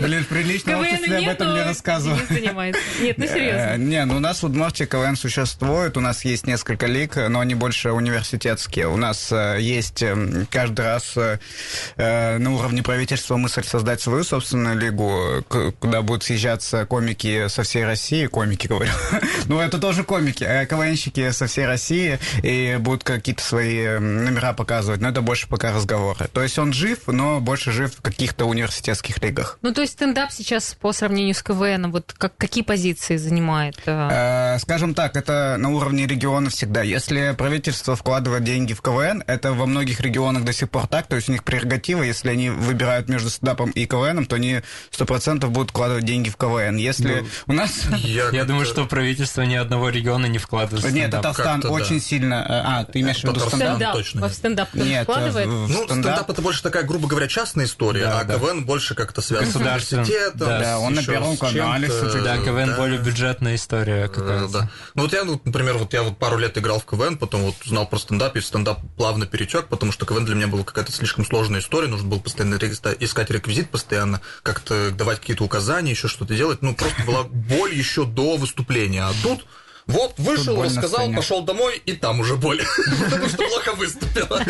Speaker 5: Блин, прилично, вот
Speaker 2: КВН
Speaker 5: если об этом не рассказывал.
Speaker 2: Денис занимается. Нет, ну
Speaker 5: Э,
Speaker 2: серьезно.
Speaker 5: Не, ну у нас в Удмуртии КВН существует, у нас есть несколько лиг, но они больше университетские. У нас э, есть э, каждый раз э, на уровне правительства мысль создать свою собственную лигу, куда будут съезжаться комики со всей России, комики, говорю. [laughs] Ну, это тоже комики, КВНщики со всей России, и будут какие-то свои э, номера показывать, но это больше пока разговоры. То есть он жив, но больше жив в каких-то университетских лигах.
Speaker 2: Ну, то есть стендап сейчас по сравнению с КВН, вот как, какие позиции занимает? э?
Speaker 5: Э, Скажем так, это на уровне региона всегда. Если правительство вкладывает деньги в КВН, это во многих регионах до сих пор так, то есть у них прерогатива, если они выбирают между стендапом и КВНом, то они 100% будут вкладывать деньги в КВН. Если у нас... [laughs]
Speaker 3: Я думаю, что правительство ни одного региона не вкладывает в
Speaker 5: Нет. Татарстан очень сильно... э, А, ты имеешь в виду стендап?
Speaker 4: Точно нет.
Speaker 2: стендап
Speaker 5: Нет,
Speaker 2: вкладывает?
Speaker 4: Ну, стендап это больше такая, грубо говоря, частная история,
Speaker 3: Да,
Speaker 4: а
Speaker 3: да.
Speaker 4: КВН больше как-то связан с университетом.
Speaker 3: Да.
Speaker 5: Да, он на Первом канале, кстати.
Speaker 3: Да, КВН
Speaker 4: Да.
Speaker 3: более бюджетная история какая-то.
Speaker 4: Да. Ну вот я, вот, например, вот я вот пару лет играл в КВН, потом вот узнал про стендап, и в стендап плавно перетек, потому что КВН для меня была какая-то слишком сложная история, нужно было постоянно искать реквизит, постоянно как-то давать какие-то указания, еще что-то делать. Ну, просто была боль еще до выступления. А тут вот вышел,
Speaker 5: боль на
Speaker 4: рассказал, пошел домой, и там уже боль, [laughs] потому что плохо выступила.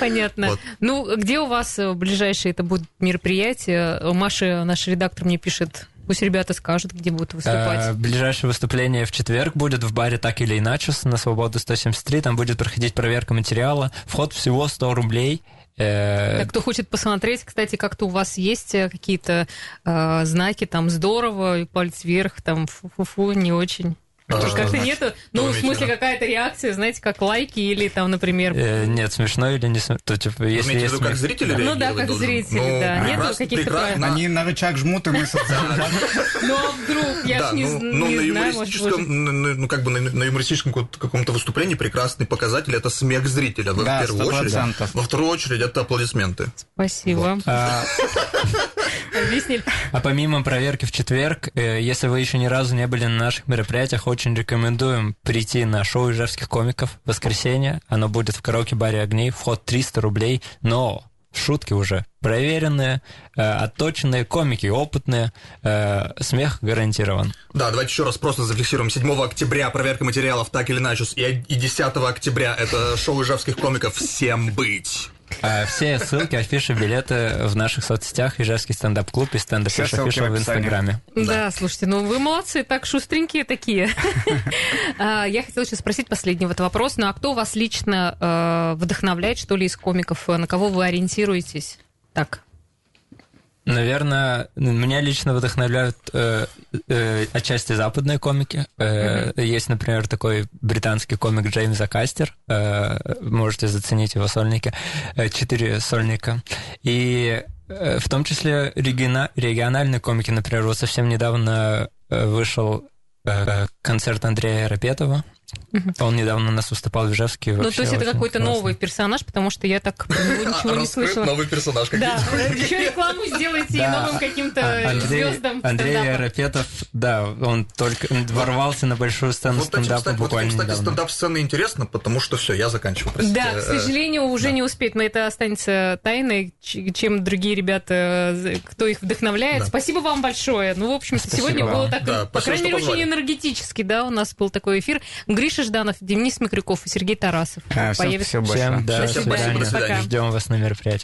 Speaker 2: Понятно.
Speaker 4: Вот.
Speaker 2: Ну, где у вас э, ближайшие это будут мероприятия? Маша, наш редактор, мне пишет, пусть ребята скажут, где будут
Speaker 3: Э,
Speaker 2: выступать.
Speaker 3: Ближайшее выступление в четверг будет в баре «Так или иначе» на Свободу 173. Там будет проходить проверка материала. Вход всего 100 рублей. Э,
Speaker 2: Так, кто хочет посмотреть, кстати, как-то у вас есть э, какие-то э, знаки, там, здорово, и палец вверх, там, фу-фу-фу, не очень. Как-то нету, ну, в смысле, какая-то реакция, знаете, как лайки или там, например,
Speaker 3: э, Нет, смешно или не смешно? То, типа,
Speaker 4: Вы
Speaker 3: если
Speaker 4: имеете в
Speaker 3: есть
Speaker 4: виду, как
Speaker 3: смех-
Speaker 4: зрители
Speaker 2: Ну да, как зрители,
Speaker 4: Ну,
Speaker 2: да. Нету каких-то?
Speaker 5: Они на рычаг жмут, и мы социально. [laughs]
Speaker 2: ну а вдруг, я
Speaker 4: да,
Speaker 2: ж не,
Speaker 4: ну, ну,
Speaker 2: знаю,
Speaker 4: ну, как бы на, юмористическом каком-то- выступлении прекрасный показатель это смех зрителя, в первую очередь.
Speaker 5: 100%.
Speaker 4: Во вторую очередь это аплодисменты.
Speaker 2: Спасибо.
Speaker 3: А, [laughs]
Speaker 2: Объяснили.
Speaker 3: А помимо проверки в четверг, э, если вы еще ни разу не были на наших мероприятиях, очень рекомендуем прийти на шоу ижевских комиков в воскресенье. Оно будет в караоке-баре «Огней». Вход 300 рублей, но шутки уже проверенные, э, отточенные, комики опытные, э, смех гарантирован.
Speaker 4: Да, давайте еще раз просто зафиксируем. 7 октября проверка материалов так или иначе, и, и 10 октября это шоу ижевских комиков «Всем быть».
Speaker 3: А Все ссылки, афиши, билеты в наших соцсетях Ижевский стендап-клуб и стендап
Speaker 5: ссылки в.
Speaker 3: Инстаграме.
Speaker 2: Да. слушайте, ну вы молодцы, так шустренькие такие. [laughs] А, Я хотела еще спросить последний вот вопрос. Ну а кто вас лично э, вдохновляет, что ли, из комиков? На кого вы ориентируетесь? Так.
Speaker 3: Наверное, меня лично вдохновляют э, э, отчасти западные комики. Э, Есть, например, такой британский комик Джеймс Акастер. Э, можете заценить его сольники. Э, Четыре сольника. И э, в том числе региона- региональные комики. Например, вот совсем недавно э, вышел э, концерт Андрея Рапетова. Он недавно у нас выступал в Ижевске.
Speaker 2: Ну, то есть это какой-то новый персонаж, потому что я так него [laughs] ничего не слышала.
Speaker 4: новый персонаж. как
Speaker 2: Да, еще рекламу сделайте и новым каким-то
Speaker 3: А, Андрей,
Speaker 2: звездам
Speaker 3: Андрей. Рапетов, да, он только ворвался на большую сцену стендапа буквально
Speaker 4: кстати,
Speaker 3: недавно.
Speaker 4: стендап-сцены интересно, потому что все, я заканчиваю, простите.
Speaker 2: Да, к сожалению, уже не успеть, но это останется тайной, чем другие ребята, кто их вдохновляет. Спасибо вам большое. Ну, в
Speaker 3: Спасибо
Speaker 2: сегодня было так, по крайней мере, очень энергетически, да, у нас был такой эфир. Гриша Жданов, Денис Микрюков и Сергей Тарасов
Speaker 5: А, всем
Speaker 2: появятся.
Speaker 5: спасибо большое.
Speaker 3: Всем, да,
Speaker 2: До
Speaker 3: до
Speaker 2: свидания.
Speaker 3: Ждем вас на мероприятиях.